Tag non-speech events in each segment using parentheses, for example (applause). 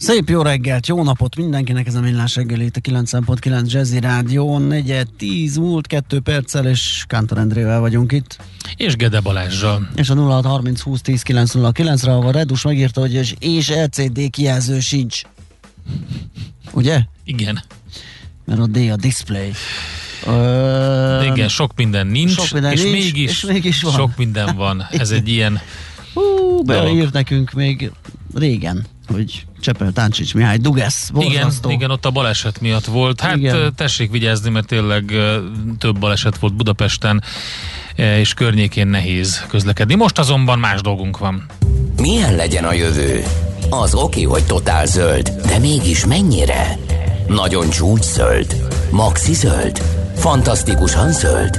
Szép jó reggelt, jó napot mindenkinek, ez a Millás reggeli, itt a 9.9 Jazzy Rádió, negyed, 10 múlt, 2 perccel, és Kántor Endrével vagyunk itt. És Gede Balázsral. És a 0630 20 10 909 ra a Redus megírta, hogy és, és LCD kijelző sincs. Ugye? Igen. Mert a D a display. Ö, Igen, sok minden nincs, sok minden és, nincs mégis és mégis van. sok minden van. Ez egy ilyen Hú, beírt nekünk még régen, hogy Csepel Táncsics Mihály Dugesz, igen, borzasztó. igen, ott a baleset miatt volt. Hát Igen. igen. tessék vigyázni, mert tényleg több baleset volt Budapesten, e, és környékén nehéz közlekedni. Most azonban más dolgunk van. Milyen legyen a jövő? Az oké, hogy totál zöld, de mégis mennyire? Nagyon csúcs zöld? Maxi zöld? Fantasztikusan zöld?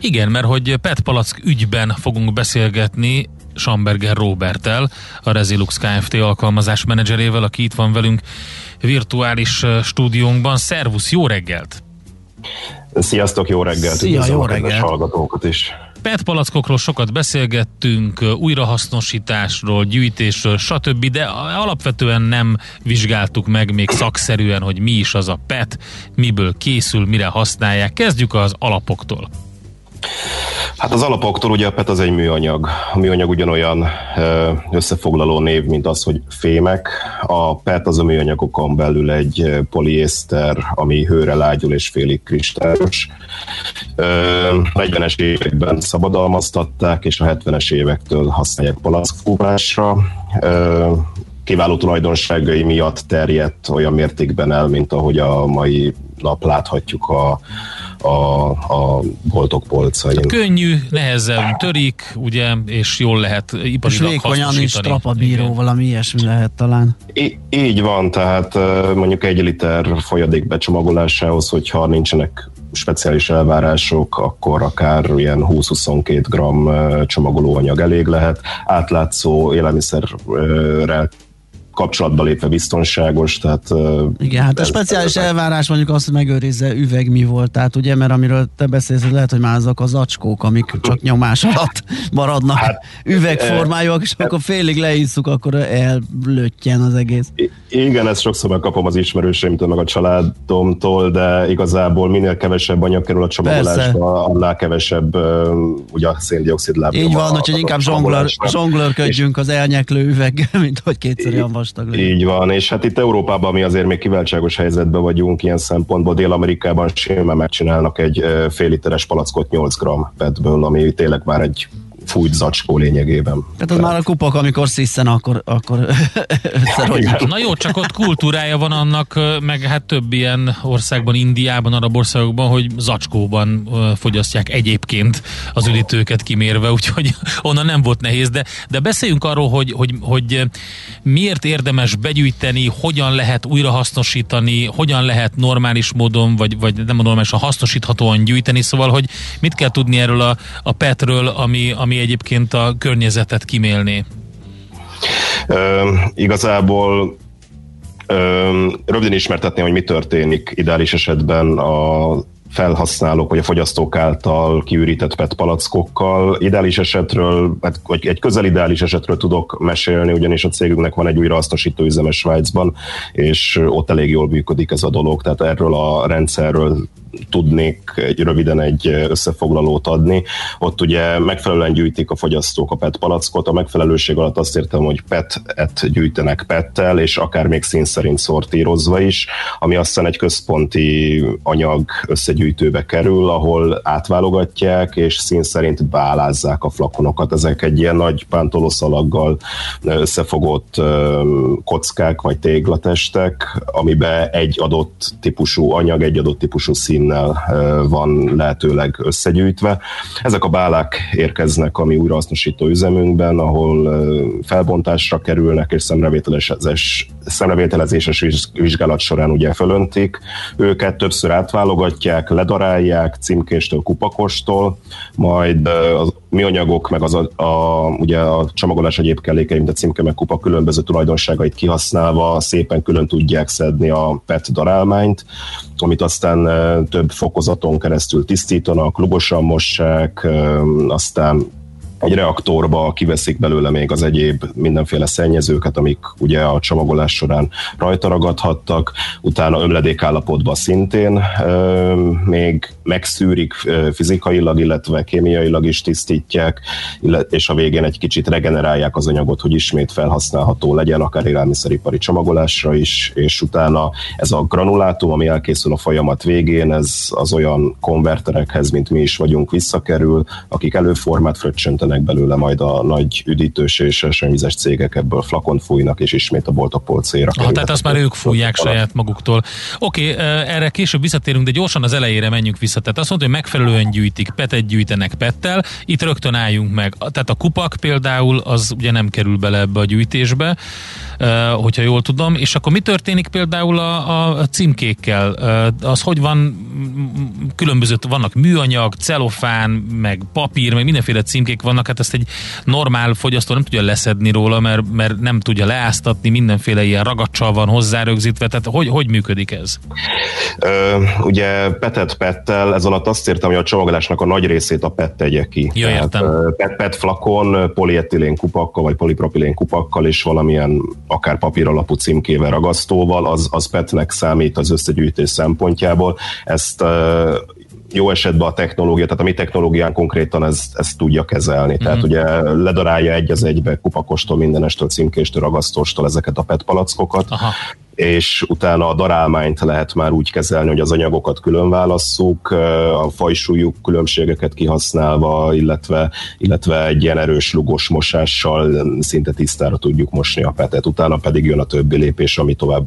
Igen, mert hogy PET Palack ügyben fogunk beszélgetni Schamberger Robertel, a Resilux Kft. alkalmazás menedzserével, aki itt van velünk virtuális stúdiónkban. Szervusz, jó reggelt! Sziasztok, jó reggelt! Szia, Üdvözlöm jó reggelt. hallgatókat is. PET palackokról sokat beszélgettünk, újrahasznosításról, gyűjtésről, stb., de alapvetően nem vizsgáltuk meg még szakszerűen, hogy mi is az a PET, miből készül, mire használják. Kezdjük az alapoktól. Hát az alapoktól ugye a PET az egy műanyag. A műanyag ugyanolyan összefoglaló név, mint az, hogy fémek. A PET az a műanyagokon belül egy poliészter, ami hőre lágyul és félig kristályos. Ö, 40-es években szabadalmaztatták, és a 70-es évektől használják palackfúvásra. Kiváló tulajdonságai miatt terjedt olyan mértékben el, mint ahogy a mai nap láthatjuk a, a, a boltok polcain. Könnyű, nehezen törik, ugye, és jól lehet És iparilag vékonyan is trapabíró, Igen. valami ilyesmi lehet talán. Í- így van, tehát mondjuk egy liter folyadék becsomagolásához, hogyha nincsenek speciális elvárások, akkor akár ilyen 20-22 gram ö, csomagolóanyag elég lehet. Átlátszó élelmiszerrel kapcsolatba lépve biztonságos, tehát... Igen, hát a speciális ez- elvárás mondjuk azt, hogy megőrizze üveg mi volt, tehát ugye, mert amiről te beszélsz, lehet, hogy már azok az acskók, amik csak nyomás alatt maradnak Hát, üvegformájúak, és akkor félig leisszuk, akkor ellöttyen az egész. Igen, ezt sokszor megkapom az ismerőseimtől, meg a családomtól, de igazából minél kevesebb anyag kerül a csomagolásba, annál kevesebb ugye a széndiokszid. Így van, úgyhogy inkább zsonglőrködjünk az elnyeklő üveg, (laughs) mint hogy kétszer olyan vastag legyen. Így van, és hát itt Európában mi azért még kiváltságos helyzetben vagyunk ilyen szempontból. Dél-Amerikában simán megcsinálnak egy fél literes palackot 8 gram petből, ami tényleg már egy fújt zacskó lényegében. Tehát az már a kupak, amikor sziszen, akkor, akkor. (laughs) Na jó, csak ott kultúrája van annak, meg hát több ilyen országban, Indiában, arab országokban, hogy zacskóban fogyasztják egyébként az üdítőket kimérve, úgyhogy (laughs) onnan nem volt nehéz, de, de beszéljünk arról, hogy, hogy, hogy miért érdemes begyűjteni, hogyan lehet újrahasznosítani, hogyan lehet normális módon, vagy, vagy nem normálisan hasznosíthatóan gyűjteni, szóval, hogy mit kell tudni erről a, a petről, ami, ami egyébként a környezetet kimélné. Ö, igazából ö, röviden ismertetném, hogy mi történik ideális esetben a felhasználók vagy a fogyasztók által kiürített PET palackokkal. Ideális esetről, hát, vagy egy közel ideális esetről tudok mesélni, ugyanis a cégünknek van egy újrahasznosító üzeme Svájcban, és ott elég jól működik ez a dolog, tehát erről a rendszerről tudnék egy, röviden egy összefoglalót adni. Ott ugye megfelelően gyűjtik a fogyasztók a PET palackot. A megfelelőség alatt azt értem, hogy PET-et gyűjtenek PET-tel, és akár még szín szerint szortírozva is, ami aztán egy központi anyag összegyűjtőbe kerül, ahol átválogatják, és szín szerint beálázzák a flakonokat. Ezek egy ilyen nagy pántolószalaggal összefogott kockák vagy téglatestek, amiben egy adott típusú anyag, egy adott típusú színnel van lehetőleg összegyűjtve. Ezek a bálák érkeznek a mi újrahasznosító üzemünkben, ahol felbontásra kerülnek, és szemrevételezés, szemrevételezéses vizsgálat során ugye fölöntik. Őket többször átválogatják, ledarálják címkéstől, kupakostól, majd az műanyagok, meg az a, a, ugye a csomagolás egyéb kellékei, mint a címke, meg kupa különböző tulajdonságait kihasználva szépen külön tudják szedni a PET darálmányt, amit aztán több fokozaton keresztül tisztítanak, lugosan mossák, aztán egy reaktorba kiveszik belőle még az egyéb mindenféle szennyezőket, amik ugye a csomagolás során rajta ragadhattak, utána ömledékállapotban szintén ö, még megszűrik fizikailag, illetve kémiailag is tisztítják, és a végén egy kicsit regenerálják az anyagot, hogy ismét felhasználható legyen, akár élelmiszeripari csomagolásra is, és utána ez a granulátum, ami elkészül a folyamat végén, ez az olyan konverterekhez, mint mi is vagyunk, visszakerül, akik előformát fröccsöntenek belőle, majd a nagy üdítős és esővizes cégek ebből flakon fújnak, és ismét a bolt a polcéra. Ah, tehát azt már ők fújják saját maguktól. Oké, okay, erre később visszatérünk, de gyorsan az elejére menjünk vissza tehát azt mondta, hogy megfelelően gyűjtik, petet gyűjtenek pettel, itt rögtön álljunk meg. Tehát a kupak például az ugye nem kerül bele ebbe a gyűjtésbe, hogyha jól tudom, és akkor mi történik például a, a címkékkel? Az hogy van, különböző, vannak műanyag, celofán, meg papír, meg mindenféle címkék vannak, hát ezt egy normál fogyasztó nem tudja leszedni róla, mert, mert nem tudja leáztatni, mindenféle ilyen ragacsal van hozzárögzítve, tehát hogy, hogy működik ez? Ö, ugye petet pettel, ez alatt azt értem, hogy a csomagolásnak a nagy részét a PET tegye ki. Ja, értem. PET, PET flakon, polietilén kupakkal, vagy polipropilén kupakkal, és valamilyen akár papír alapú címkével, ragasztóval, az, az petnek számít az összegyűjtés szempontjából. Ezt jó esetben a technológia, tehát a mi technológián konkrétan ezt, ezt tudja kezelni. Mm-hmm. Tehát mhm. ugye ledarálja egy az egybe kupakostól, mindenestől, címkéstől, ragasztóstól ezeket a PET palackokat, Aha és utána a darálmányt lehet már úgy kezelni, hogy az anyagokat külön válasszuk, a fajsúlyuk különbségeket kihasználva, illetve, illetve egy ilyen erős lugos mosással szinte tisztára tudjuk mosni a petet. Utána pedig jön a többi lépés, ami tovább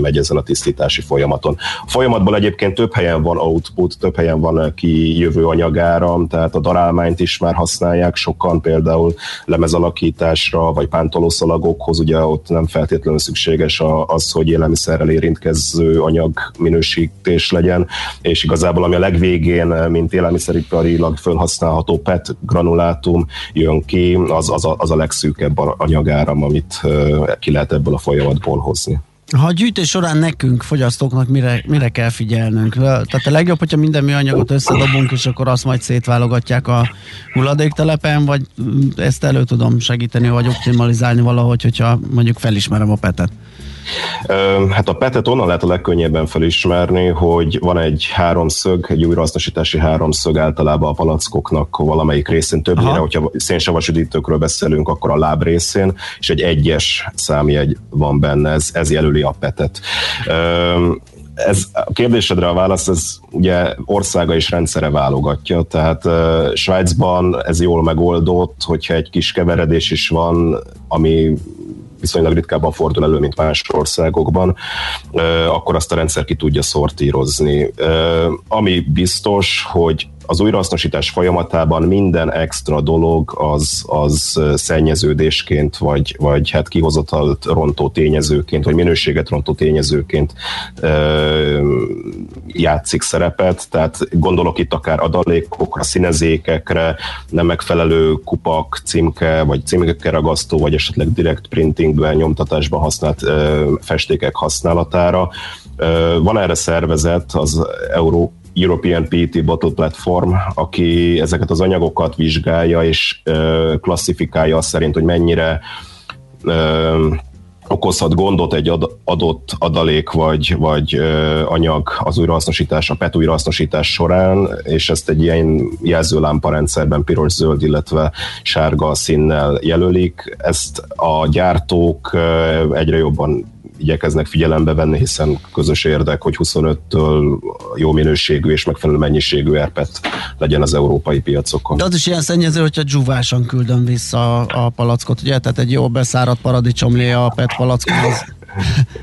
megy ezen a tisztítási folyamaton. A folyamatban egyébként több helyen van output, több helyen van kijövő anyagáram, tehát a darálmányt is már használják sokan, például lemezalakításra, vagy pántolószalagokhoz, ugye ott nem feltétlenül szükséges az, hogy élelmiszerrel érintkező anyag minősítés legyen, és igazából ami a legvégén, mint élelmiszeriparilag felhasználható PET granulátum jön ki, az, az, a, az a legszűkebb anyagáram, amit ki lehet ebből a folyamatból hozni. Ha a gyűjtés során nekünk, fogyasztóknak mire, mire kell figyelnünk? Tehát a legjobb, hogyha minden műanyagot összedobunk, és akkor azt majd szétválogatják a hulladéktelepen, vagy ezt elő tudom segíteni, vagy optimalizálni valahogy, hogyha mondjuk felismerem a petet? Hát a petet onnan lehet a legkönnyebben felismerni, hogy van egy háromszög, egy újrahasznosítási háromszög általában a palackoknak valamelyik részén. Többnyire, Aha. hogyha szénsavas üdítőkről beszélünk, akkor a láb részén, és egy egyes számjegy van benne, ez, ez jelöli a petet. Ez a kérdésedre a válasz, ez ugye országa és rendszere válogatja, tehát uh, Svájcban ez jól megoldott, hogyha egy kis keveredés is van, ami viszonylag ritkábban fordul elő, mint más országokban, akkor azt a rendszer ki tudja szortírozni. Ami biztos, hogy az újrahasznosítás folyamatában minden extra dolog az, az szennyeződésként, vagy, vagy hát kihozatalt rontó tényezőként, vagy minőséget rontó tényezőként ö, játszik szerepet, tehát gondolok itt akár adalékokra, színezékekre, nem megfelelő kupak, címke, vagy címkeragasztó, vagy esetleg direct printingben, nyomtatásban használt ö, festékek használatára. Ö, van erre szervezet, az Euró European PET Bottle Platform, aki ezeket az anyagokat vizsgálja és klasszifikálja azt szerint, hogy mennyire okozhat gondot egy adott adalék vagy, vagy anyag az újrahasznosítás, a PET újrahasznosítás során, és ezt egy ilyen jelzőlámpa rendszerben piros-zöld, illetve sárga színnel jelölik. Ezt a gyártók egyre jobban igyekeznek figyelembe venni, hiszen közös érdek, hogy 25-től jó minőségű és megfelelő mennyiségű erpet legyen az európai piacokon. De az is ilyen szennyező, hogyha dzsúvásan küldöm vissza a palackot, ugye? Tehát egy jó beszáradt paradicsomlé a PET palackot, az,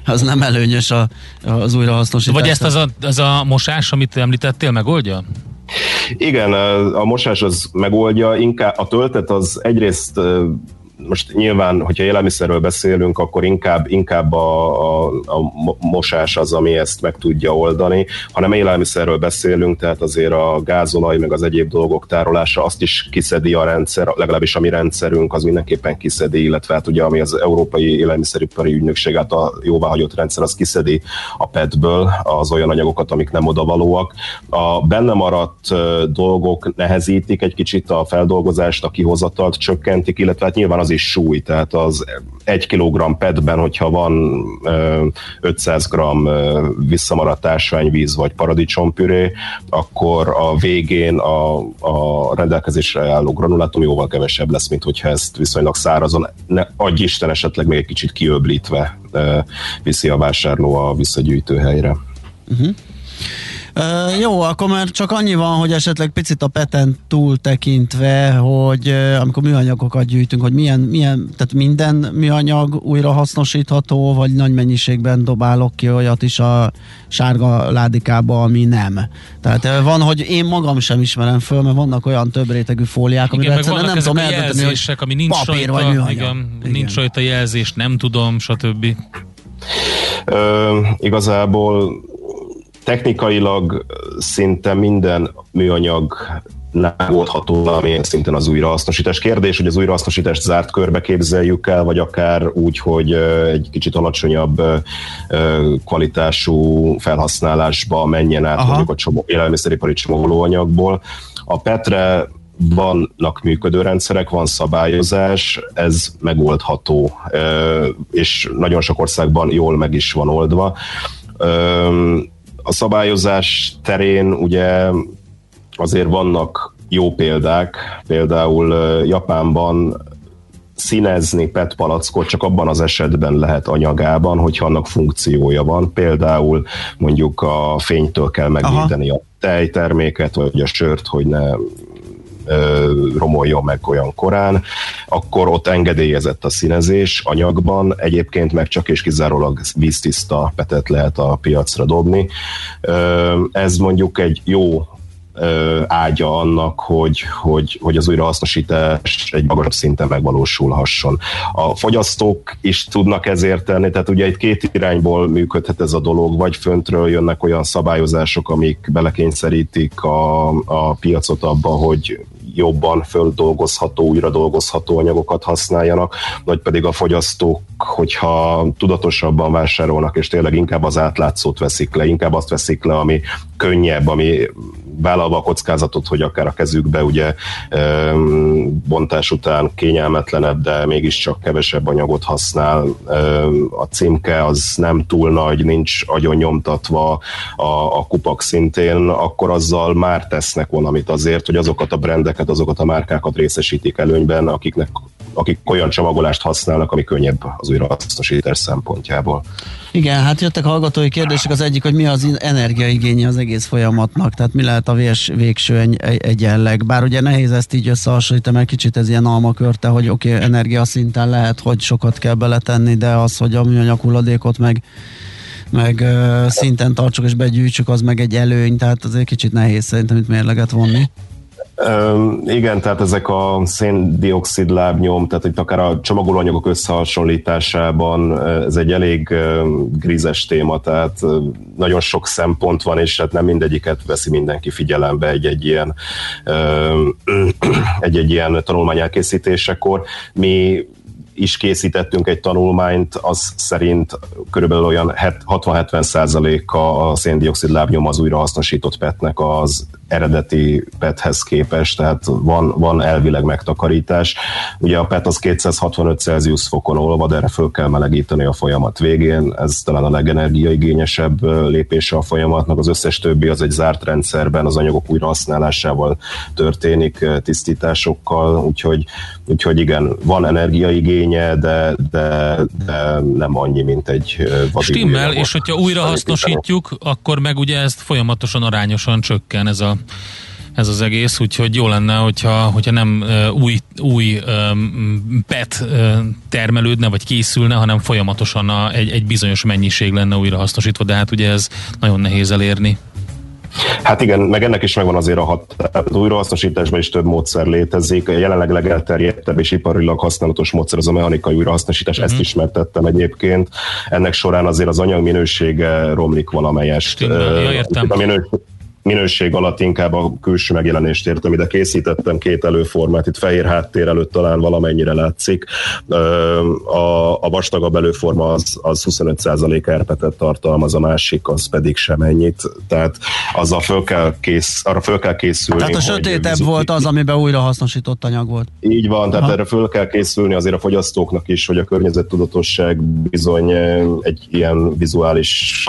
az nem előnyös a, az újrahasznosítás. Vagy ezt az a, az a mosás, amit említettél, megoldja? Igen, a mosás az megoldja, inkább a töltet az egyrészt most nyilván, hogyha élelmiszerről beszélünk, akkor inkább, inkább a, a, a mosás az, ami ezt meg tudja oldani. Ha nem élelmiszerről beszélünk, tehát azért a gázolaj, meg az egyéb dolgok tárolása, azt is kiszedi a rendszer, legalábbis a mi rendszerünk, az mindenképpen kiszedi, illetve hát ugye ami az Európai Élelmiszeripari Ügynökség által jóváhagyott rendszer, az kiszedi a PET-ből az olyan anyagokat, amik nem odavalóak. A benne maradt dolgok nehezítik egy kicsit a feldolgozást, a kihozatalt csökkentik, illetve hát nyilván az is súly, tehát az egy kilogramm petben, hogyha van 500 g visszamaradt ásványvíz vagy paradicsompüré, akkor a végén a, a rendelkezésre álló granulátum jóval kevesebb lesz, mint hogyha ezt viszonylag szárazon, ne, adj Isten esetleg még egy kicsit kiöblítve viszi a vásárló a visszagyűjtőhelyre. Uh-huh. Uh, jó, akkor már csak annyi van, hogy esetleg picit a peten túl tekintve, hogy uh, amikor műanyagokat gyűjtünk, hogy milyen, milyen, tehát minden műanyag újra hasznosítható, vagy nagy mennyiségben dobálok ki olyat is a sárga ládikába, ami nem. Tehát uh, van, hogy én magam sem ismerem föl, mert vannak olyan több rétegű fóliák, amivel egyszerűen nem tudom eldönteni, hogy ami nincs papír rajta, vagy műanyag. Igen, igen. nincs rajta jelzés, nem tudom, stb. Ö, igazából technikailag szinte minden műanyag nem oldható valamilyen szinten az újrahasznosítás. Kérdés, hogy az újrahasznosítást zárt körbe képzeljük el, vagy akár úgy, hogy egy kicsit alacsonyabb kvalitású felhasználásba menjen át Aha. mondjuk a csomó, élelmiszeripari csomagolóanyagból. A Petre vannak működő rendszerek, van szabályozás, ez megoldható, és nagyon sok országban jól meg is van oldva a szabályozás terén ugye azért vannak jó példák, például Japánban színezni PET palackot csak abban az esetben lehet anyagában, hogyha annak funkciója van. Például mondjuk a fénytől kell megvédeni Aha. a tejterméket, vagy a sört, hogy ne romoljon meg olyan korán, akkor ott engedélyezett a színezés anyagban, egyébként meg csak és kizárólag víztiszta petet lehet a piacra dobni. Ez mondjuk egy jó ágya annak, hogy, hogy, hogy az újrahasznosítás egy magasabb szinten megvalósulhasson. A fogyasztók is tudnak ezért tenni, tehát ugye itt két irányból működhet ez a dolog, vagy föntről jönnek olyan szabályozások, amik belekényszerítik a, a piacot abba, hogy jobban földolgozható, újra dolgozható anyagokat használjanak, vagy pedig a fogyasztók, hogyha tudatosabban vásárolnak, és tényleg inkább az átlátszót veszik le, inkább azt veszik le, ami könnyebb, ami vállalva a kockázatot, hogy akár a kezükbe ugye bontás után kényelmetlenebb, de mégiscsak kevesebb anyagot használ. A címke az nem túl nagy, nincs agyon nyomtatva a, a kupak szintén, akkor azzal már tesznek valamit azért, hogy azokat a brendeket, azokat a márkákat részesítik előnyben, akiknek, akik olyan csomagolást használnak, ami könnyebb az újrahasznosítás szempontjából. Igen, hát jöttek hallgatói kérdések, az egyik, hogy mi az energiaigénye az egész folyamatnak, tehát mi lehet a vés, végső egy, egyenleg. Bár ugye nehéz ezt így összehasonlítani, mert kicsit ez ilyen almakörte, hogy oké, okay, energia szinten lehet, hogy sokat kell beletenni, de az, hogy a műanyag hulladékot meg meg uh, szinten tartsuk és begyűjtsük, az meg egy előny, tehát azért kicsit nehéz szerintem itt mérleget vonni. Igen, tehát ezek a széndiokszid lábnyom, tehát itt akár a csomagolóanyagok összehasonlításában ez egy elég grízes téma, tehát nagyon sok szempont van, és hát nem mindegyiket veszi mindenki figyelembe egy-egy ilyen, egy-egy (clears throat) ilyen tanulmány elkészítésekor. Mi is készítettünk egy tanulmányt, az szerint körülbelül olyan 60-70 százaléka a széndiokszid lábnyom az újrahasznosított petnek az eredeti PET-hez képest, tehát van, van elvileg megtakarítás. Ugye a PET az 265 Celsius fokon olvad, erre föl kell melegíteni a folyamat végén, ez talán a legenergiaigényesebb lépése a folyamatnak, az összes többi az egy zárt rendszerben az anyagok újrahasználásával történik, tisztításokkal, úgyhogy, úgyhogy igen, van energiaigénye, de, de, de nem annyi, mint egy Stimmel, és hogyha újra hasznosítjuk, akkor meg ugye ezt folyamatosan arányosan csökken ez a ez az egész, úgyhogy jó lenne, hogyha, hogyha nem új, új PET termelődne, vagy készülne, hanem folyamatosan a, egy, egy bizonyos mennyiség lenne újra hasznosítva, de hát ugye ez nagyon nehéz elérni. Hát igen, meg ennek is megvan azért a hat. Az újrahasznosításban is több módszer létezik. A jelenleg legelterjedtebb és iparilag használatos módszer az a mechanikai újrahasznosítás, uh-huh. ezt mhm. ismertettem egyébként. Ennek során azért az anyag minősége romlik valamelyest. Ja, értem. A minőség, minőség alatt inkább a külső megjelenést értem. Ide készítettem két előformát, itt fehér háttér előtt talán valamennyire látszik. A, a vastagabb előforma az, az 25% erpetet tartalmaz, a másik az pedig sem ennyit. Tehát azzal föl kell kész, arra föl kell készülni. Tehát a sötétebb volt az, amiben újra hasznosított anyag volt. Így van, tehát Aha. erre föl kell készülni azért a fogyasztóknak is, hogy a környezettudatosság bizony egy ilyen vizuális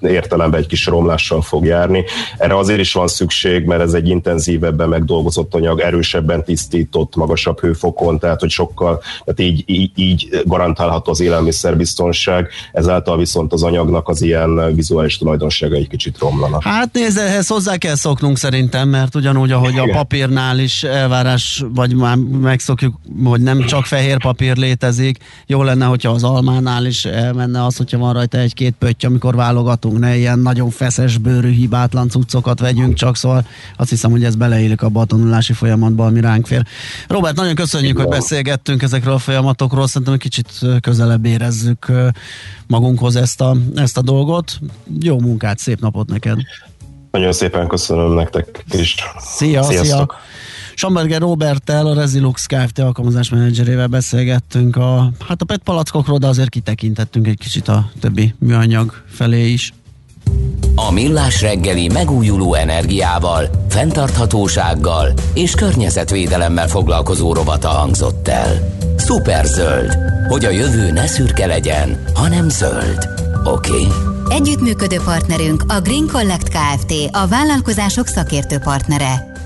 értelemben egy kis romlással fog járni. Erre azért is van szükség, mert ez egy intenzívebben megdolgozott anyag, erősebben tisztított, magasabb hőfokon, tehát hogy sokkal, tehát így, így, így garantálható az élelmiszerbiztonság, ezáltal viszont az anyagnak az ilyen vizuális tulajdonsága egy kicsit romlanak. Hát nézd, ehhez hozzá kell szoknunk szerintem, mert ugyanúgy, ahogy a papírnál is elvárás, vagy már megszokjuk, hogy nem csak fehér papír létezik, jó lenne, hogyha az almánál is elmenne az, hogyha van rajta egy-két pötty, amikor válogatunk válogatunk, ne ilyen nagyon feszes bőrű, hibátlan cuccokat vegyünk csak, szóval azt hiszem, hogy ez beleillik abba a tanulási folyamatba, ami ránk fér. Robert, nagyon köszönjük, hogy beszélgettünk ezekről a folyamatokról, szerintem egy kicsit közelebb érezzük magunkhoz ezt a, ezt a dolgot. Jó munkát, szép napot neked! Nagyon szépen köszönöm nektek is. Szia, Sziasztok. szia! Samberger Roberttel, a Resilux Kft. alkalmazás menedzserével beszélgettünk a, hát a PET palackokról, de azért kitekintettünk egy kicsit a többi műanyag felé is. A Millás reggeli megújuló energiával, fenntarthatósággal és környezetvédelemmel foglalkozó rovata hangzott el. Superzöld, hogy a jövő ne szürke legyen, hanem zöld. Oké? Okay? Együttműködő partnerünk a Green Collect Kft. a vállalkozások szakértő partnere.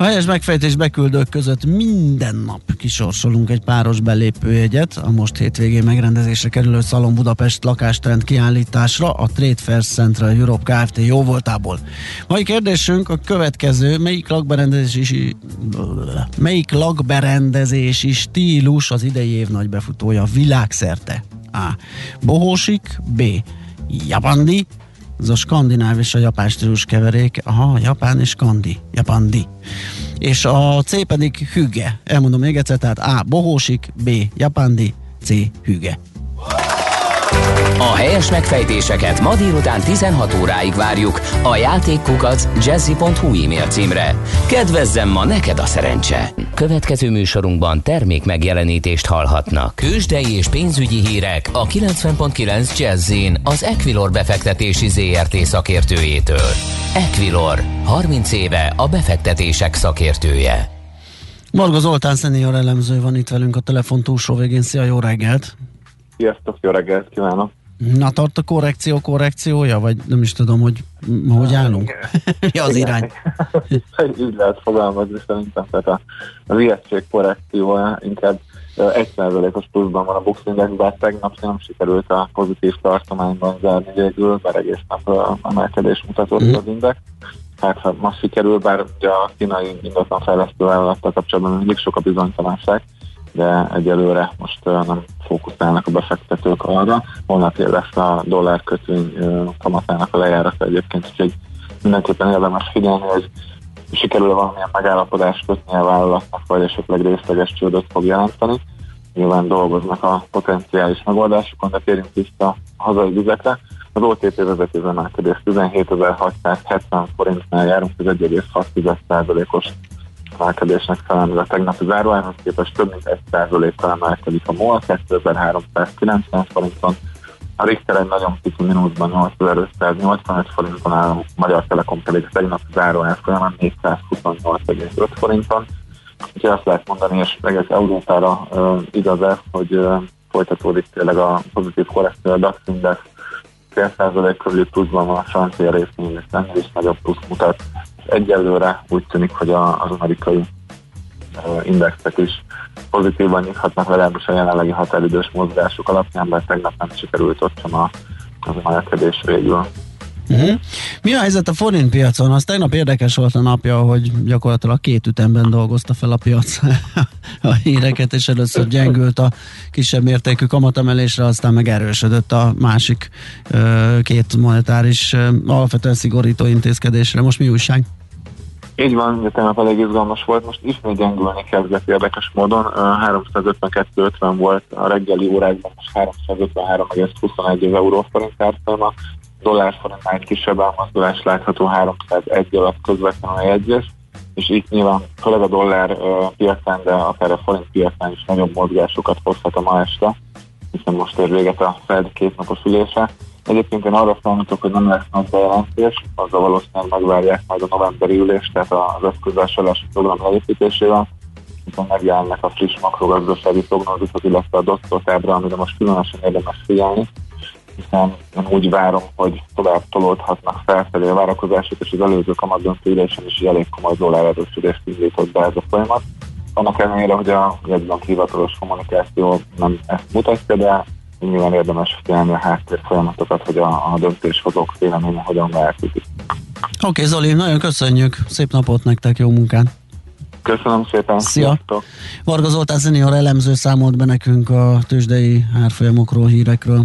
A helyes megfejtés beküldők között minden nap kisorsolunk egy páros belépőjegyet a most hétvégén megrendezésre kerülő Szalon Budapest lakástrend kiállításra a Trade Fair Central Europe Kft. jóvoltából. Mai kérdésünk a következő, melyik lakberendezési, melyik lakberendezési stílus az idei év nagy befutója világszerte? A. Bohósik, B. Japandi, ez a skandináv és a japán stílus keverék. Aha, japán és skandi. Japandi. És a C pedig hüge. Elmondom még egyszer, tehát A. Bohósik, B. Japandi, C. Hüge. A helyes megfejtéseket ma délután 16 óráig várjuk a játékkukac jazzy.hu e-mail címre. Kedvezzem ma neked a szerencse! Következő műsorunkban termék megjelenítést hallhatnak. Kősdei és pénzügyi hírek a 90.9 Jazzin az Equilor befektetési ZRT szakértőjétől. Equilor, 30 éve a befektetések szakértője. Marga Zoltán szenior elemző van itt velünk a telefon túlsó végén. Szia, jó reggelt! Sziasztok, jó reggelt kívánok! Na, tart a korrekció korrekciója, vagy nem is tudom, hogy hogy állunk? (laughs) Mi az irány? (laughs) Így lehet fogalmazni szerintem, tehát a, az ijegység korrekciója inkább 1%-os pluszban van a Bux Index, bár tegnap nem sikerült a pozitív tartományban zárni végül, mert egész nap emelkedés mutatott mm. az index. Hát ha ma sikerül, bár ugye a kínai ingatlan fejlesztő vállalattal kapcsolatban mindig sok a bizonytalanság, de egyelőre most nem fókuszálnak a befektetők arra. Holnap lesz a dollár kötvény kamatának a lejárata egyébként, úgyhogy mindenképpen érdemes figyelni, hogy sikerül-e valamilyen megállapodást kötni a vállalatnak, vagy esetleg részleges csődöt fog jelenteni. Nyilván dolgoznak a potenciális megoldásokon, de térjünk vissza a hazai vizekre. Az OTP vezető emelkedés 17.670 forintnál járunk, ez 1,6%-os emelkedésnek felel meg a tegnapi záróárhoz képest több mint 1%-kal emelkedik a MOL 2390 forinton, a Richter egy nagyon pici mínuszban 8585 forinton áll, a Magyar Telekom pedig a tegnap záró árfolyamán 428,5 forinton. Úgyhogy azt lehet mondani, és egész Európára uh, igaz ez, hogy uh, folytatódik tényleg a pozitív korrekció, a DAX Index fél százalék körül pluszban van a francia részvény, ennél is nagyobb plusz mutat. Egyelőre úgy tűnik, hogy az amerikai indexek is pozitívan nyithatnak legalábbis a jelenlegi határidős mozgások alapján, mert tegnap nem sikerült ott sem az emelkedés végül. Uh-huh. Mi a helyzet a forint piacon? Az tegnap érdekes volt a napja, hogy gyakorlatilag két ütemben dolgozta fel a piac (laughs) a híreket, és először gyengült a kisebb mértékű kamatemelésre, aztán meg erősödött a másik két monetáris alapvetően szigorító intézkedésre. Most mi újság? Így van, tegnap elég izgalmas volt, most ismét gyengülni kezdett érdekes módon. 352-50 volt a reggeli órákban, most 353,21 euró forint árfolyama. Dollár forintnál egy kisebb elmozdulás látható 301 alatt közvetlenül a jegyzés, és itt nyilván főleg a dollár piacán, de akár a forint piacán is nagyobb mozgásokat hozhat a ma este, hiszen most ér véget a Fed kétnapos ülése. Egyébként én arra számítok, hogy nem lesz nagy bejelentés, azzal valószínűleg megvárják majd a novemberi ülést, tehát az eszközvásárlási program leépítésével, hiszen megjelennek a friss makrogazdasági prognózisok, illetve a dosztortábra, amire most különösen érdemes figyelni, hiszen én úgy várom, hogy tovább tolódhatnak felfelé a várakozások, és az előző kamadöntő ülésen is elég komoly dollárerősödést indított be ez a folyamat. Annak ellenére, hogy a jegybank hivatalos kommunikáció nem ezt mutatja, de nyilván érdemes figyelni a háttér folyamatokat, hogy a, a döntéshozók véleménye hogyan változik. Oké, okay, Zoli, nagyon köszönjük, szép napot nektek, jó munkát! Köszönöm szépen! Szia! Sziasztok. Varga Zoltán Zenior elemző számolt be nekünk a tőzsdei árfolyamokról, hírekről.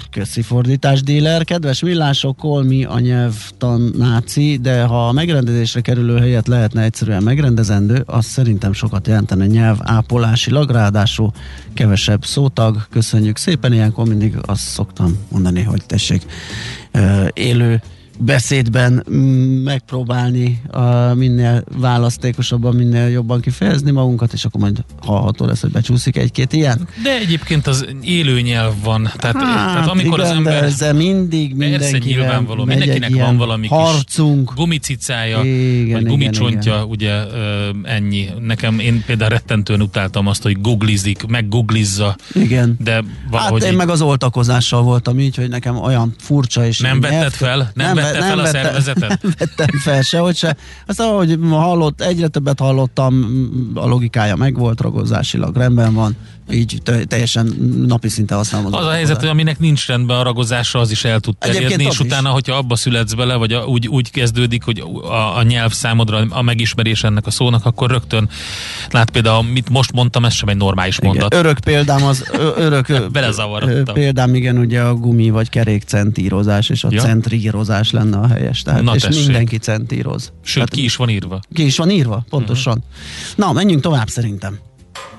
köszi fordítás díler. Kedves millások, kolmi a nyelvtan náci, de ha a megrendezésre kerülő helyet lehetne egyszerűen megrendezendő, az szerintem sokat jelentene nyelv ápolásilag, ráadásul kevesebb szótag. Köszönjük szépen, ilyenkor mindig azt szoktam mondani, hogy tessék élő beszédben mm, megpróbálni a minél választékosabban, minél jobban kifejezni magunkat, és akkor majd hallható lesz, hogy becsúszik egy-két ilyen. De egyébként az élő nyelv van. Tehát, hát, tehát amikor igen, az ember... De mindig persze nyilvánvaló, mindenkinek van valami harcunk. kis gumicicája, igen, vagy gumicsontja, igen. ugye ennyi. Nekem én például rettentően utáltam azt, hogy googlizik, meg googlizza. Igen. De valahogy hát én meg az oltakozással voltam így, hogy nekem olyan furcsa és Nem vetted fel? Nem, nem vette nem fel a szervezetet? Nem vettem fel sehogy se. Azt ahogy hallott, egyre többet hallottam, a logikája megvolt, ragozásilag rendben van így teljesen napi szinten használom. Az, a helyzet, hogy aminek nincs rendben a ragozása, az is el tud terjedni, és utána, is. hogyha abba születsz bele, vagy a, úgy, úgy kezdődik, hogy a, a nyelv számodra a megismerés ennek a szónak, akkor rögtön lát például, amit most mondtam, ez sem egy normális igen. mondat. Örök példám az, örök (laughs) példám igen, ugye a gumi vagy kerék centírozás, és a ja. centrírozás lenne a helyes. Tehát, Na és tessék. mindenki centíroz. Sőt, Tehát, ki is van írva. Ki is van írva, pontosan. Uh-huh. Na, menjünk tovább szerintem.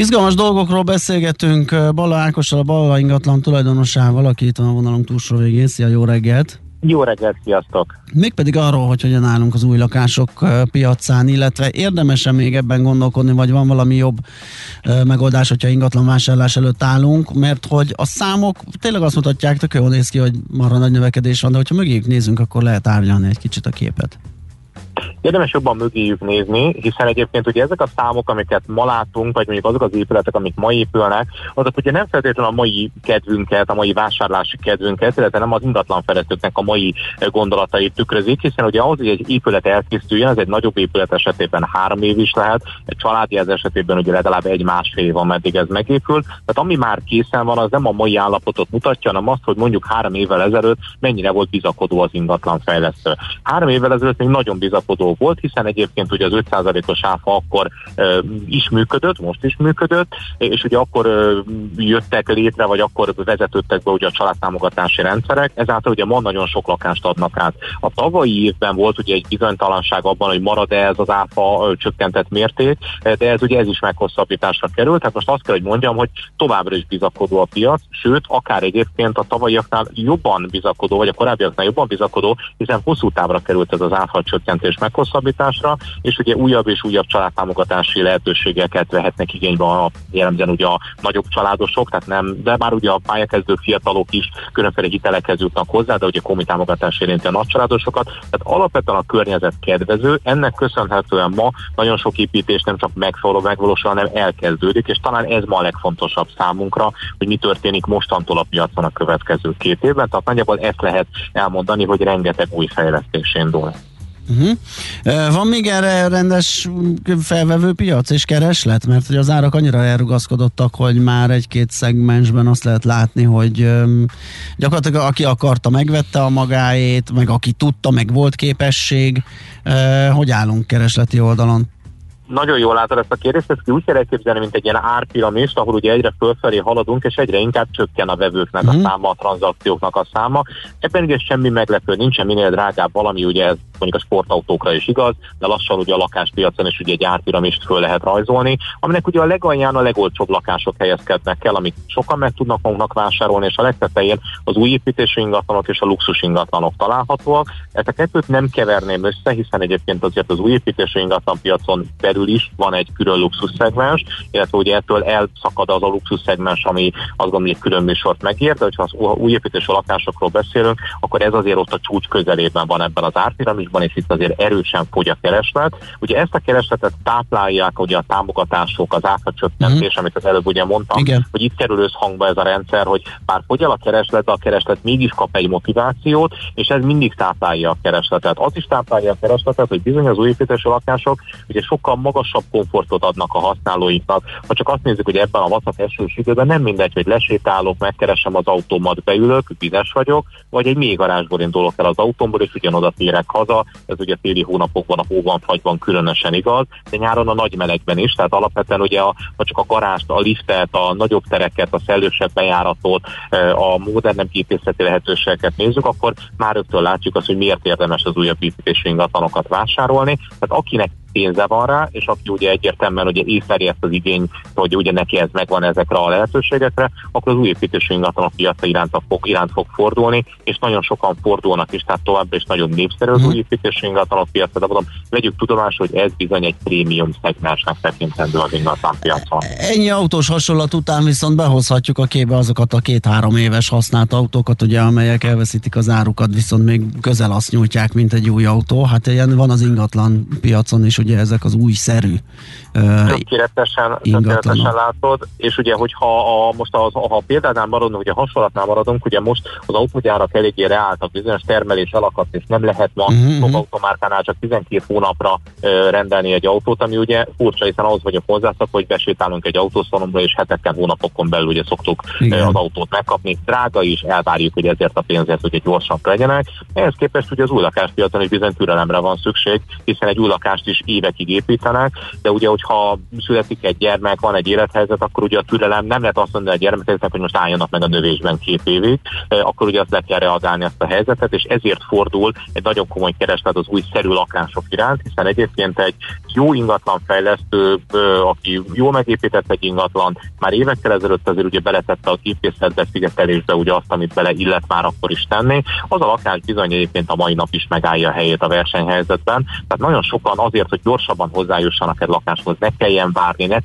Izgalmas dolgokról beszélgetünk Balla Ákossal, a Balla ingatlan tulajdonosával, aki itt van a vonalunk túlsó végén. Szia, jó reggelt! Jó reggelt, sziasztok! Mégpedig arról, hogy hogyan állunk az új lakások piacán, illetve érdemes-e még ebben gondolkodni, vagy van valami jobb megoldás, hogyha ingatlan vásárlás előtt állunk, mert hogy a számok tényleg azt mutatják, tök jól néz ki, hogy marra nagy növekedés van, de hogyha mögéjük nézünk, akkor lehet árnyalni egy kicsit a képet. Érdemes jobban mögéjük nézni, hiszen egyébként ugye ezek a számok, amiket ma látunk, vagy mondjuk azok az épületek, amik ma épülnek, azok ugye nem feltétlenül a mai kedvünket, a mai vásárlási kedvünket, illetve nem az ingatlan fejlesztőknek a mai gondolatait tükrözik, hiszen ugye ahhoz, hogy egy épület elkészüljön, ez egy nagyobb épület esetében három év is lehet, egy családi ez esetében ugye legalább egy-másfél év, ameddig ez megépült. Tehát ami már készen van, az nem a mai állapotot mutatja, hanem azt, hogy mondjuk három évvel ezelőtt mennyire volt bizakodó az ingatlan fejlesztő. Három évvel ezelőtt még nagyon bizakodó volt, hiszen egyébként ugye az 5%-os áfa akkor is működött, most is működött, és ugye akkor jöttek létre, vagy akkor vezetődtek be ugye a családtámogatási rendszerek, ezáltal ugye ma nagyon sok lakást adnak át. A tavalyi évben volt ugye egy bizonytalanság abban, hogy marad-e ez az áfa csökkentett mérték, de ez ugye ez is meghosszabbításra került, tehát most azt kell, hogy mondjam, hogy továbbra is bizakodó a piac, sőt, akár egyébként a tavalyiaknál jobban bizakodó, vagy a korábbiaknál jobban bizakodó, hiszen hosszú távra került ez az áfa csökkentés meghosszabbításra, és ugye újabb és újabb családtámogatási lehetőségeket vehetnek igénybe a jellemzően ugye a nagyobb családosok, tehát nem, de már ugye a pályakezdő fiatalok is különféle hitelekhez jutnak hozzá, de ugye komi támogatás érinti a nagycsaládosokat. Tehát alapvetően a környezet kedvező, ennek köszönhetően ma nagyon sok építés nem csak megfelelő megvalósul, hanem elkezdődik, és talán ez ma a legfontosabb számunkra, hogy mi történik mostantól a piacon a következő két évben. Tehát nagyjából ezt lehet elmondani, hogy rengeteg új fejlesztés indul. Uh-huh. Van még erre rendes felvevő piac és kereslet? Mert hogy az árak annyira elrugaszkodottak, hogy már egy-két szegmensben azt lehet látni, hogy gyakorlatilag aki akarta, megvette a magáét, meg aki tudta, meg volt képesség. Hogy állunk keresleti oldalon? Nagyon jól látod ezt a kérdést, ezt úgy kell elképzelni, mint egy ilyen árpiramist, ahol ugye egyre fölfelé haladunk, és egyre inkább csökken a vevőknek a mhm. száma, a tranzakcióknak a száma. Ebben ugye semmi meglepő, nincsen minél drágább valami, ugye ez mondjuk a sportautókra is igaz, de lassan ugye a lakáspiacon is ugye egy árpiramist föl lehet rajzolni, aminek ugye a legalján a legolcsóbb lakások helyezkednek el, amit sokan meg tudnak magunknak vásárolni, és a legtetején az új építésű ingatlanok és a luxus ingatlanok találhatóak. Ezt a kettőt nem keverném össze, hiszen egyébként azért az új építésű ingatlan piacon belül belül is van egy külön luxus szegmens, illetve ugye ettől elszakad az a luxus szegmens, ami azt gondolom, hogy külön műsort megér, de hogyha az új építésű lakásokról beszélünk, akkor ez azért ott a csúcs közelében van ebben az árpiramisban, és itt azért erősen fogy a kereslet. Ugye ezt a keresletet táplálják ugye a támogatások, az áfacsökkentés, mm-hmm. amit az előbb ugye mondtam, Igen. hogy itt kerül összhangba ez a rendszer, hogy már fogy el a kereslet, de a kereslet mégis kap egy motivációt, és ez mindig táplálja a keresletet. Az is táplálja a keresletet, hogy bizony az új építésű lakások ugye sokkal magasabb komfortot adnak a használóinknak. Ha csak azt nézzük, hogy ebben a vacak esős időben nem mindegy, hogy lesétálok, megkeresem az autómat, beülök, vizes vagyok, vagy egy még garázsból indulok el az autómból, és ugyanoda térek haza. Ez ugye téli hónapokban, a hóban, fagyban különösen igaz, de nyáron a nagy melegben is. Tehát alapvetően ugye a, ha csak a garást, a liftet, a nagyobb tereket, a szellősebb bejáratot, a modernebb gépészeti lehetőségeket nézzük, akkor már rögtön látjuk azt, hogy miért érdemes az újabb építési ingatlanokat vásárolni. Tehát akinek pénze van rá, és aki ugye egyértelműen ugye észleli ezt az igény, hogy ugye neki ez megvan ezekre a lehetőségekre, akkor az új építésű ingatlanok piaca iránt fog, iránt fog fordulni, és nagyon sokan fordulnak is, tehát továbbra is nagyon népszerű az mhm. új építésű ingatlanok piaca, de mondom, vegyük tudomásul, hogy ez bizony egy prémium szegmensnek tekintendő az ingatlan piacon. Ennyi autós hasonlat után viszont behozhatjuk a képbe azokat a két-három éves használt autókat, ugye, amelyek elveszítik az árukat, viszont még közel azt nyújtják, mint egy új autó. Hát ilyen van az ingatlan piacon is ugye ezek az újszerű tökéletesen, tökéletesen látod, és ugye, hogyha a, most az, ha a példánál maradunk, ugye a hasonlatnál maradunk, ugye most az autógyárak eléggé reáltak, bizonyos termelés elakadt, és nem lehet ma uh-huh. top automárkánál csak 12 hónapra uh, rendelni egy autót, ami ugye furcsa, hiszen ahhoz vagyok hozzászok, hogy besétálunk egy autószalomba, és heteken, hónapokon belül ugye szoktuk Igen. az autót megkapni. Drága is, elvárjuk, hogy ezért a pénzért ugye gyorsan legyenek. Ehhez képest ugye az új lakáspiacon is bizony türelemre van szükség, hiszen egy új lakást is évekig építenek, de ugye, hogyha születik egy gyermek, van egy élethelyzet, akkor ugye a türelem nem lehet azt mondani a gyermekeknek, hogy most álljanak meg a növésben két évig, akkor ugye azt le kell reagálni ezt a helyzetet, és ezért fordul egy nagyon komoly kereslet az új szerű lakások iránt, hiszen egyébként egy jó ingatlan fejlesztő, aki jól megépített egy ingatlan, már évekkel ezelőtt azért ugye beletette a képészetbe, szigetelésbe ugye azt, amit bele illet már akkor is tenni, az a lakás bizony egyébként a mai nap is megállja a helyét a versenyhelyzetben. Tehát nagyon sokan azért, hogy gyorsabban hozzájussanak egy lakáshoz, ne kelljen várni, ne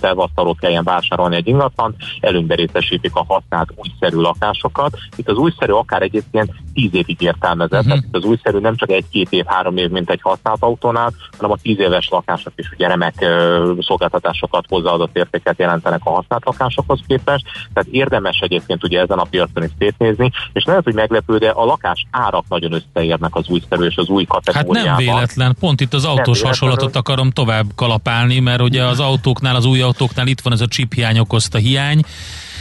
tervasztalót kelljen vásárolni egy ingatlan, előnybe részesítik a használt újszerű lakásokat. Itt az újszerű akár egyébként tíz évig értelmezett. Uh-huh. Tehát az újszerű nem csak egy-két év, három év, mint egy használt autónál, hanem a tíz éves lakások is ugye remek szolgáltatásokat hozzáadott értéket jelentenek a használt lakásokhoz képest. Tehát érdemes egyébként ugye ezen a piacon is szétnézni, és lehet, hogy meglepő, de a lakás árak nagyon összeérnek az újszerű és az új kategóriában. Hát nem véletlen, pont itt az autós hasonlatot akarom tovább kalapálni, mert ugye az autóknál, az új autóknál itt van ez a chip hiány okozta hiány,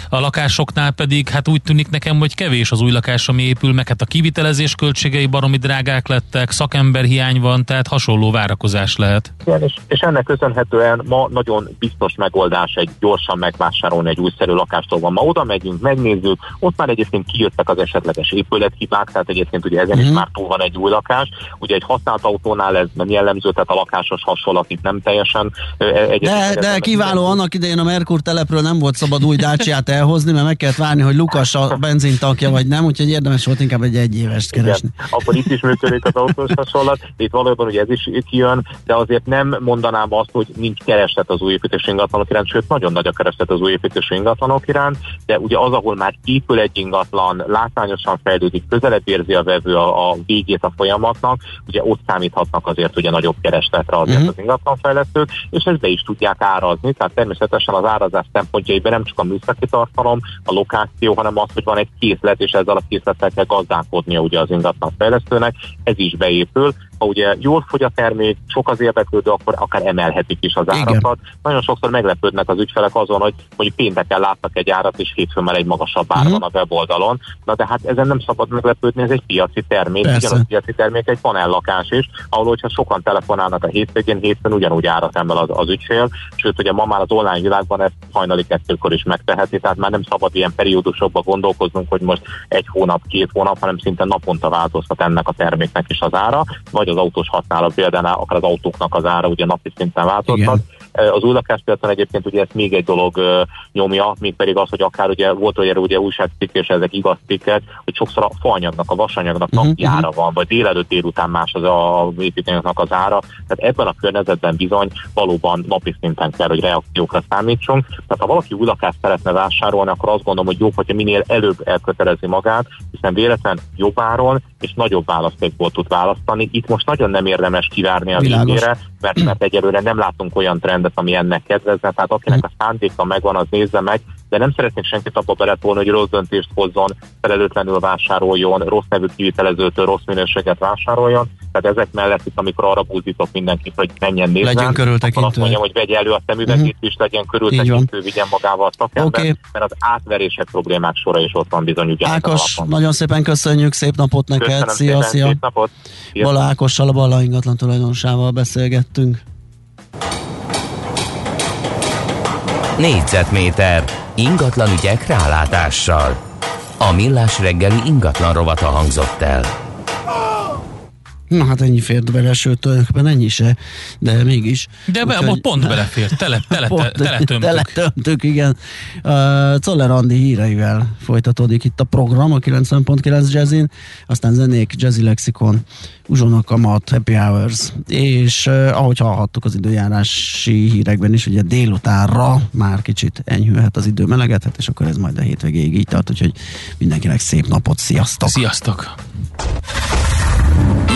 a lakásoknál pedig hát úgy tűnik nekem, hogy kevés az új lakás, ami épül, meg hát a kivitelezés költségei baromi drágák lettek, szakember hiány van, tehát hasonló várakozás lehet. Igen, és, és ennek köszönhetően ma nagyon biztos megoldás egy gyorsan megvásárolni egy újszerű lakástól van. Ma oda megyünk, megnézzük, ott már egyébként kijöttek az esetleges épülethibák, tehát egyébként ugye ezen mm-hmm. is mhm. már túl van egy új lakás. Ugye egy használt autónál ez nem jellemző, tehát a lakásos hasonlat itt nem teljesen. De, de kiváló, annak idején a Merkur telepről nem volt szabad új dácsiát elhozni, mert meg kellett várni, hogy Lukas a benzintakja vagy nem, úgyhogy érdemes volt inkább egy egyévest keresni. Igen, akkor itt is működik az autós hasonlat, itt valójában ugye ez is kijön, de azért nem mondanám azt, hogy nincs kereslet az új építési ingatlanok iránt, sőt nagyon nagy a kereslet az új építési ingatlanok iránt, de ugye az, ahol már épül egy ingatlan, látványosan fejlődik, közelebb érzi a vevő a, a végét a folyamatnak, ugye ott számíthatnak azért ugye nagyobb keresletre azért uh-huh. az ingatlanfejlesztők, és ezt be is tudják árazni, tehát természetesen az árazás szempontjaiban nem csak a műszaki tartalom, a lokáció, hanem az, hogy van egy készlet, és ezzel a készlettel kell gazdálkodnia ugye az ingatlan fejlesztőnek, ez is beépül, ha ugye jól fogy a termék, sok az érdeklődő, akkor akár emelhetik is az árakat. Igen. Nagyon sokszor meglepődnek az ügyfelek azon, hogy mondjuk pénteken látnak egy árat, és hétfőn már egy magasabb ár uh-huh. van a weboldalon. Na de hát ezen nem szabad meglepődni, ez egy piaci termék. Ugyanaz piaci termék egy panellakás is, ahol hogyha sokan telefonálnak a hétvégén, hétfőn ugyanúgy árat emel az, az ügyfél, sőt ugye ma már az online világban ezt hajnali kettőkor is megteheti, tehát már nem szabad ilyen periódusokba gondolkoznunk, hogy most egy hónap, két hónap, hanem szinte naponta változhat ennek a terméknek is az ára, vagy az autós használat példánál akár az autóknak az ára ugye napi szinten változhat. Az új lakáspiacon egyébként ugye ezt még egy dolog nyomja, még pedig az, hogy akár ugye volt olyan ugye újságcikk, és ezek igaz cikkek, hogy sokszor a faanyagnak, a vasanyagnak uh-huh, napi ára van, vagy délelőtt délután más az a építőanyagnak az ára. Tehát ebben a környezetben bizony valóban napi szinten kell, hogy reakciókra számítsunk. Tehát ha valaki új lakást szeretne vásárolni, akkor azt gondolom, hogy jobb, hogyha minél előbb elkötelezi magát, hiszen véletlen jobb áron és nagyobb választékból tud választani. Itt most nagyon nem érdemes kivárni a végére, mert, mert egyelőre nem látunk olyan trendet, ami ennek kedvezne, tehát akinek a szándéka megvan, az nézze meg, de nem szeretnék senkit abba beletolni, hogy rossz döntést hozzon, felelőtlenül vásároljon, rossz nevű kivitelezőtől rossz minőséget vásároljon. Tehát ezek mellett itt, amikor arra búzítok mindenkit, hogy menjen nézzen, legyen körültekintő. azt mondjam, hogy vegye elő a szemüvegét uh-huh. is, legyen körültekintő, vigyen magával a szakember, okay. mert az átverések problémák sora is ott van bizony Ákos, nagyon szépen köszönjük, szép napot neked, Köszönöm szia, szépen, szia. Szép napot. Bala Ákossal, a Bala ingatlan tulajdonosával beszélgettünk. Négyzetméter ingatlan ügyek rálátással. A millás reggeli ingatlan rovata hangzott el. Na hát ennyi fért bele, sőt, tulajdonképpen ennyi se, de mégis. De be, Úgyhogy, pont belefért, tele, (laughs) tele, pont, teletömtük. Teletömtük, igen. Uh, Czoller Andi híreivel folytatódik itt a program, a 90.9 Jazzin, aztán zenék, Jazzy Lexikon, Uzsona Kamat, Happy Hours, és uh, ahogy hallhattuk az időjárási hírekben is, ugye délutánra már kicsit enyhülhet az idő, melegedhet, és akkor ez majd a hétvégéig így tart, úgyhogy mindenkinek szép napot, sziasztok! Sziasztok!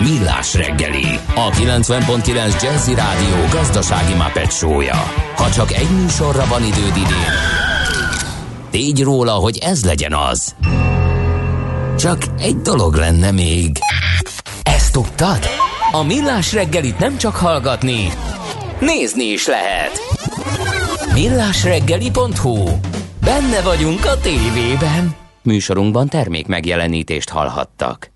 Millás reggeli, a 90.9 Jazzy Rádió gazdasági mapetsója. Ha csak egy műsorra van időd idén, tégy róla, hogy ez legyen az. Csak egy dolog lenne még. Ezt tudtad? A Millás reggelit nem csak hallgatni, nézni is lehet. Millásreggeli.hu Benne vagyunk a tévében. Műsorunkban termék megjelenítést hallhattak.